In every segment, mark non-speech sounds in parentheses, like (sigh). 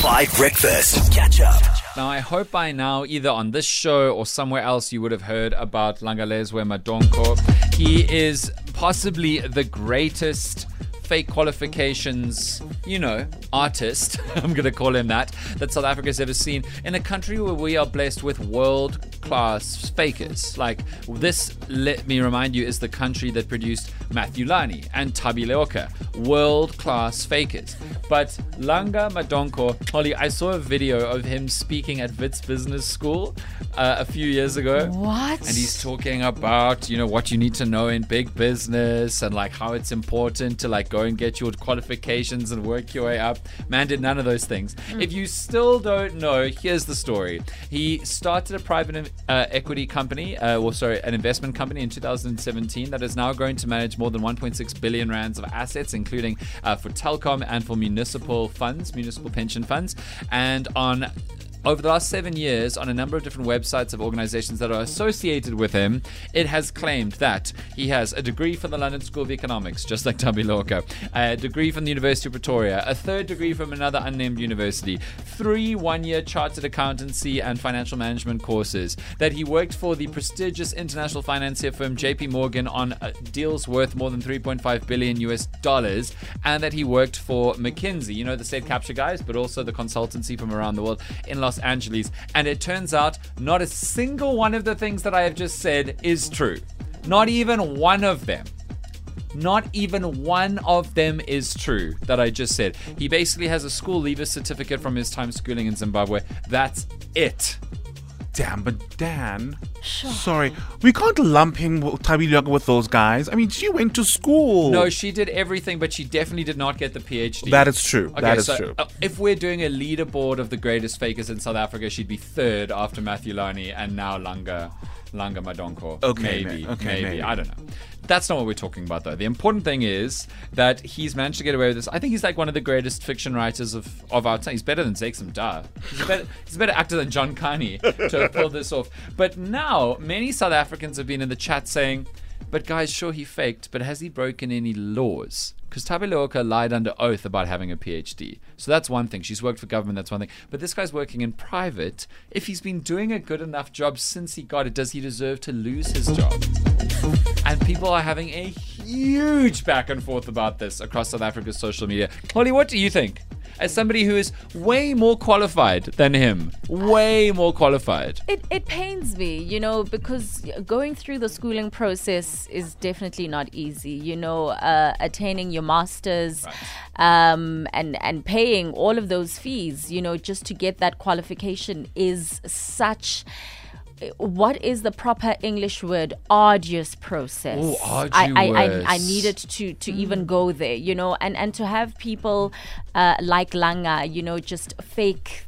5 Breakfast. Catch up. Now, I hope by now, either on this show or somewhere else, you would have heard about Langalezwe Madonko. He is possibly the greatest fake qualifications, you know, artist, (laughs) I'm going to call him that, that South Africa's ever seen in a country where we are blessed with world class fakers. Like, this, let me remind you, is the country that produced Matthew Lani and Thabi Leoka, world class fakers. But Langa Madonko, Holly, I saw a video of him speaking at Wits Business School uh, a few years ago. What? And he's talking about, you know, what you need to know in big business and like how it's important to like go and get your qualifications and work your way up. Man did none of those things. If you still don't know, here's the story. He started a private uh, equity company, uh, or sorry, an investment company in 2017 that is now going to manage more than 1.6 billion rands of assets, including uh, for Telkom and for municipal funds, municipal pension funds. And on over the last seven years, on a number of different websites of organizations that are associated with him, it has claimed that he has a degree from the London School of Economics, just like Thabi Leoka, a degree from the University of Pretoria, a third degree from another unnamed university, three one year chartered accountancy and financial management courses, that he worked for the prestigious international financier firm JP Morgan on uh, deals worth more than 3.5 billion US dollars, and that he worked for McKinsey, you know, the state capture guys, but also the consultancy from around the world in Los Angeles. And it turns out not a single one of the things that I have just said is true. Not even one of them. Not even one of them is true that I just said. He basically has a school leaver certificate from his time schooling in Zimbabwe. That's it. Damn, but Dan. Sorry, we can't lump him with Thabi Leoka with those guys. I mean, she went to school. No, she did everything, but she definitely did not get the PhD. that is true. Okay, that is so, true. uh, if we're doing a leaderboard of the greatest fakers in South Africa, she'd be third after Matthew Lani and now Langa, Langa Madonko. Okay, maybe, ma- okay, maybe. maybe. I don't know. That's not what we're talking about, though. The important thing is that he's managed to get away with this. I think he's like one of the greatest fiction writers of, of our time. He's better than Zakes Mda. He's a better, he's a better actor than John Kani to pull this off. But now, many South Africans have been in the chat saying, but guys, sure he faked, but has he broken any laws? Because Thabi Leoka lied under oath about having a PhD. So that's one thing. She's worked for government, that's one thing. But this guy's working in private. If he's been doing a good enough job since he got it, does he deserve to lose his job? And people are having a huge back and forth about this across South Africa's social media. Holly, what do you think? As somebody who is way more qualified than him, way more qualified. It, it pains me, you know, because going through the schooling process is definitely not easy. You know, uh, attaining your masters um, and and paying all of those fees, you know, just to get that qualification is such. What is the proper English word? Arduous process. Ooh, I, I, I, I needed to to even go there, you know, and and to have people uh, like Langa, you know, just fake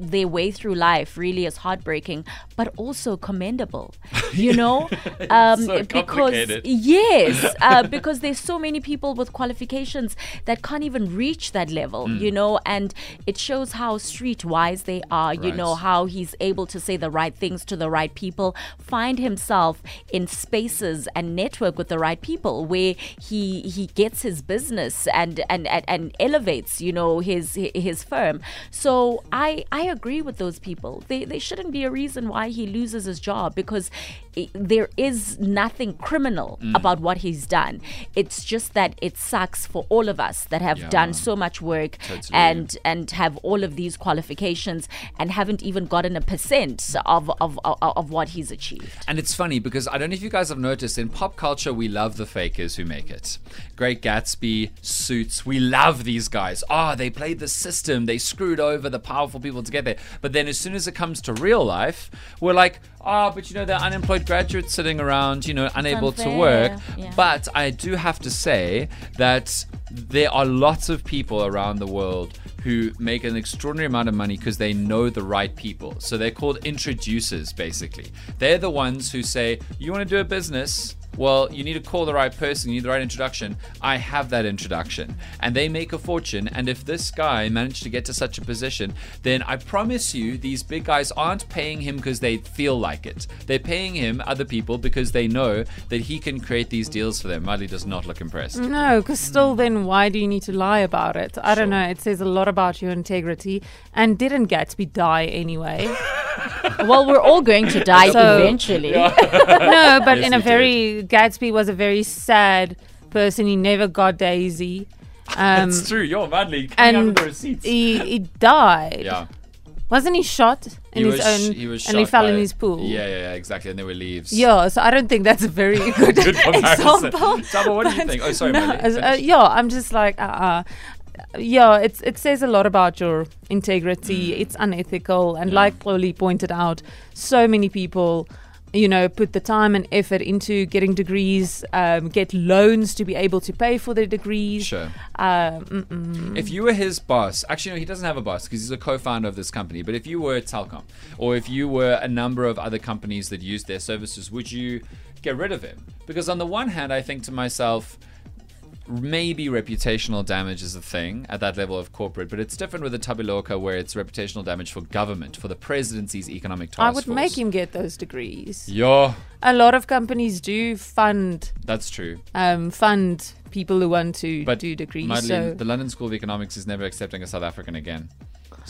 their way through life really is heartbreaking, but also commendable. (laughs) You know, um, so because yes, (laughs) uh, because there's so many people with qualifications that can't even reach that level. Hmm. You know, and it shows how streetwise they are. You know how he's able to say the right things to the right people, find himself in spaces and network with the right people where he he gets his business and and and, and elevates. You know his his firm. So I I agree with those people. They they shouldn't be a reason why he loses his job because there is nothing criminal Mm. about what he's done. It's just that it sucks for all of us that have Yeah. done so much work Totally. and and have all of these qualifications and haven't even gotten a percent of of, of, of what he's achieved. And it's funny because I don't know if you guys have noticed in pop culture, we love the fakers who make it. Great Gatsby, Suits, we love these guys. Ah, they played the system, they screwed over the powerful people to get there. But then as soon as it comes to real life, we're like, ah, but you know, they're unemployed graduates sitting around, you know, unable to work. yeah. But I do have to say that there are lots of people around the world who make an extraordinary amount of money because they know the right people. So they're called introducers, basically. They're the ones who say, You want to do a business? Well, you need to call the right person, you need the right introduction. I have that introduction. And they make a fortune. And if this guy managed to get to such a position, then I promise you, these big guys aren't paying him because they feel like it. They're paying him, other people, because they know that he can create these deals for them. Madly does not look impressed. No, because still, then why do you need to lie about it? I don't know. It says a lot about your integrity. And didn't Gatsby die anyway? (laughs) well, we're all going to die So- eventually. (laughs) no, but Yes, in a he very Gatsby was a very sad person. He never got Daisy. Um, It's true. Yo, Madly, coming out with and the receipts. he, he died. yeah. Wasn't he shot in he his was, own? he was and he fell by- in his pool. Yeah, yeah, yeah, exactly. And there were leaves. Yeah, so I don't think that's a very (laughs) good, Good example. Saba, what do you think? Oh, sorry, no, uh, yeah, I'm just like, uh, uh yeah, it's it says a lot about your integrity. It's unethical, and Mm. Yeah. like Oli pointed out, so many people. You know, put the time and effort into getting degrees, um, get loans to be able to pay for their degrees. Sure. Um, mm-mm. If you were his boss, actually, no, he doesn't have a boss because he's a co-founder of this company. But if you were Telkom, or if you were a number of other companies that use their services, would you get rid of him? Because on the one hand, I think to myself, maybe reputational damage is a thing at that level of corporate, but it's different with the Thabi Leoka where it's reputational damage for government, for the presidency's economic task I would force. make him get those degrees. Yeah, A lot of companies do fund that's true. um, fund people who want to But do degrees. Madeleine, so the London School of Economics is never accepting a South African again.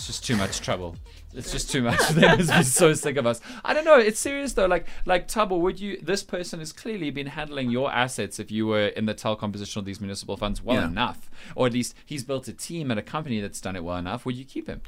It's just too much trouble. It's just too much. (laughs) They must be so sick of us. I don't know. It's serious though. Like, like Tabo, would you? This person has clearly been handling your assets. If you were in the Telkom position of these municipal funds, well Yeah. enough, or at least he's built a team at a company that's done it well enough. Would you keep him?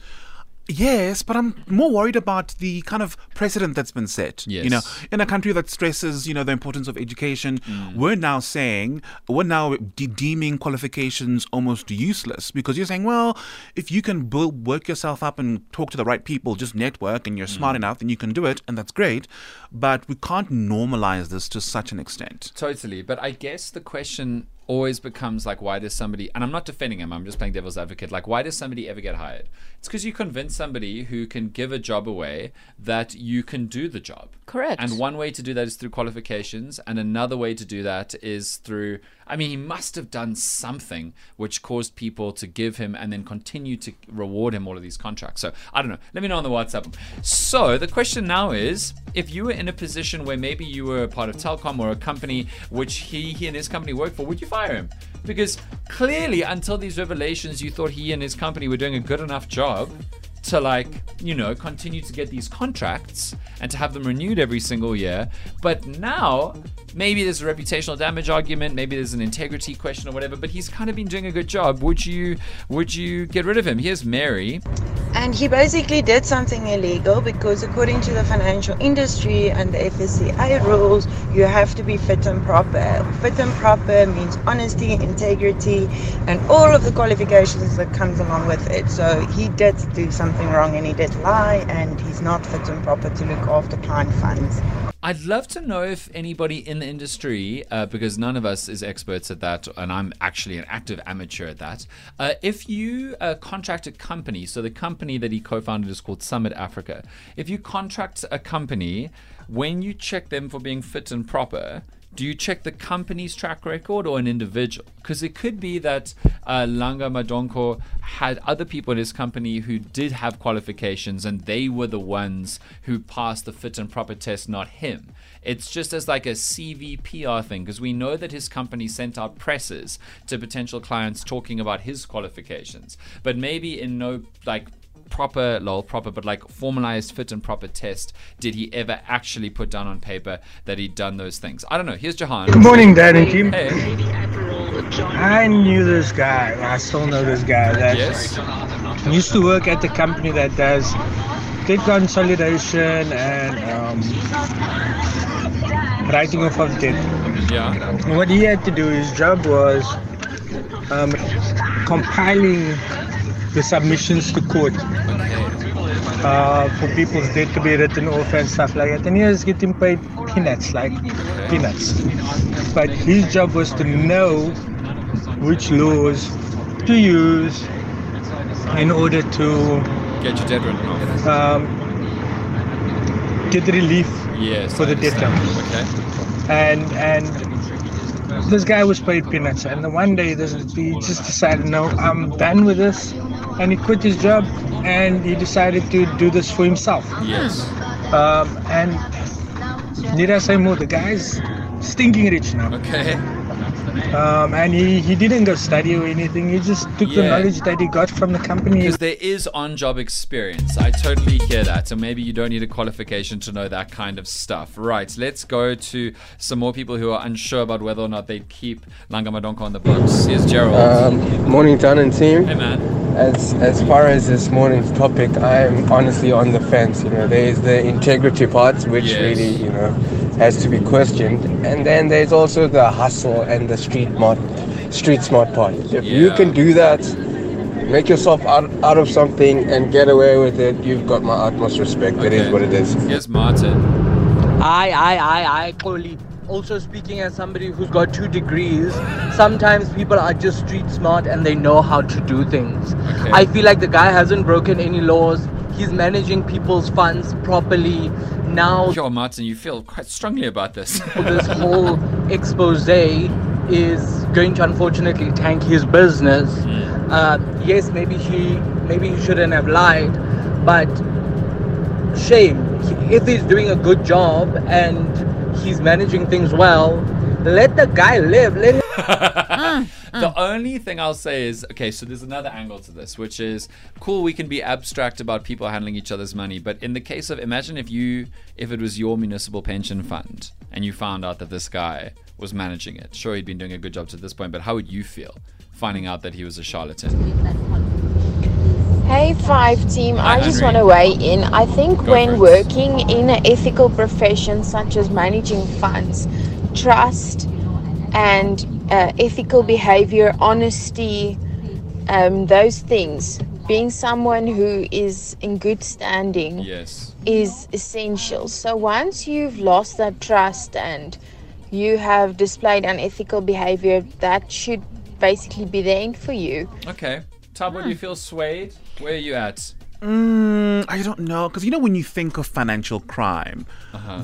Yes, but I'm more worried about the kind of precedent that's been set. Yes. You know, in a country that stresses, you know, the importance of education, Mm. we're now saying, we're now de- deeming qualifications almost useless because you're saying, well, if you can build, work yourself up and talk to the right people, just network and you're Mm. smart enough, then you can do it, and that's great. But we can't normalize this to such an extent. Totally. But I guess the question always becomes like, why does somebody, and I'm not defending him, I'm just playing devil's advocate, like, why does somebody ever get hired? It's because you convince somebody who can give a job away that you can do the job. Correct. And one way to do that is through qualifications, and another way to do that is through, I mean, he must have done something which caused people to give him and then continue to reward him all of these contracts. So I don't know. Let me know on the WhatsApp. So the question now is if you were in a position where maybe you were a part of Telkom or a company which he, he and his company worked for, would you fire him? Because clearly, until these revelations, you thought he and his company were doing a good enough job to like you know continue to get these contracts and to have them renewed every single year but now maybe there's a reputational damage argument maybe there's an integrity question or whatever but he's kind of been doing a good job would you would you get rid of him here's mary And he basically did something illegal because, according to the financial industry and the FSCA rules, you have to be fit and proper. Fit and proper means honesty, integrity, and all of the qualifications that comes along with it. So he did do something wrong and he did lie, and he's not fit and proper to look after client funds. I'd love to know if anybody in the industry, uh, because none of us is experts at that, and I'm actually an active amateur at that. Uh, if you uh, contract a company, so the company that he co-founded is called Summit Africa. If you contract a company, when you check them for being fit and proper, do you check the company's track record or an individual? Because it could be that uh, Langa Madonko had other people in his company who did have qualifications and they were the ones who passed the fit and proper test, not him. It's just as like a CVPR thing because we know that his company sent out presses to potential clients talking about his qualifications, but maybe in no like proper lol proper but like formalized fit and proper test did he ever actually put down on paper that he'd done those things i don't know here's jahan Good morning, Dad and team. hey I knew this guy. I still know this guy. That yes used to work at the company that does debt consolidation and um, writing off of debt. yeah what he had to do, his job was um, compiling the submissions to court uh, for people's debt to be written off and stuff like that. And he was getting paid peanuts, like peanuts. But his job was to know which laws to use in order to get your dead written off um, get relief yes For I the debt okay and and this guy was paid peanuts. And then one day, this he just decided, no, I'm done with this, and he quit his job and he decided to do this for himself. Yes. Um, and need I say more? The guy's stinking rich now. Okay. Um, and he, he didn't go study or anything. He just took the knowledge that he got from the company. Because there is on job experience. I totally hear that. So maybe you don't need a qualification to know that kind of stuff. Right, let's go to some more people who are unsure about whether or not they'd keep Langa Madonko on the books. Here's Gerald. Um, morning, John and team. hey, man. As as far as this morning's topic, I'm honestly on the fence. You know, there is the integrity part, which Yes. really, you know, has to be questioned, and then there's also the hustle and the street smart, street smart part. If you can do that, make yourself out, out of something and get away with it, you've got my utmost respect. It is Okay. what it is. Here's Martin. I, I, I, I, Coley. Also speaking as somebody who's got two degrees, sometimes people are just street smart and they know how to do things. Okay. I feel like the guy hasn't broken any laws. He's managing people's funds properly. Now Yo, Martin, you feel quite strongly about this. (laughs) this whole expose is going to unfortunately tank his business. Uh, yes, maybe he maybe he shouldn't have lied, but shame. If he's doing a good job and he's managing things well, let the guy live. Let him (laughs) The mm. only thing I'll say is okay, so there's another angle to this, which is cool. We can be abstract about people handling each other's money, but in the case of imagine if you, if it was your municipal pension fund and you found out that this guy was managing it. Sure, he'd been doing a good job to this point, but how would you feel finding out that he was a charlatan? Hey, Five Team. Hi, I just Henry. want to weigh in. I think Go when working in an ethical profession such as managing funds, trust and uh, ethical behavior, honesty, um, those things, being someone who is in good standing Yes. is essential. So once you've lost that trust and you have displayed unethical behavior, that should basically be the end for you. Okay. Tabo, do you feel swayed? Where are you at? Mm, I don't know, because you know when you think of financial crime,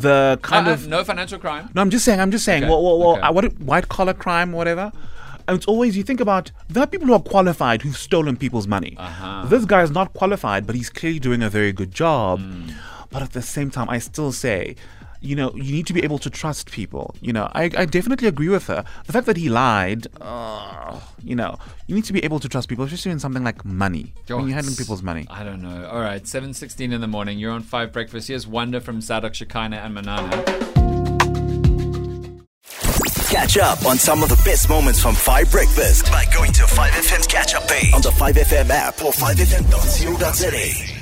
the kind Uh, uh, of no financial crime. No, I'm just saying. I'm just saying. Okay, Well, well, well okay. uh, what white collar crime, whatever. And it's always you think about there are people who are qualified who've stolen people's money. Uh-huh. This guy is not qualified, but he's clearly doing a very good job. Hmm. But at the same time, I still say. You know, you need to be able to trust people. You know, I, I definitely agree with her. The fact that he lied, uh, you know, you need to be able to trust people, especially in something like money. when you're handling people's money. I don't know. All right, 7.16 in the morning. You're on 5 Breakfast. Here's Wonder from Zadok, Shekinah, and Manana. Catch up on some of the best moments from 5 Breakfast by going to 5FM's catch up page on the 5FM app or 5FM.co.za.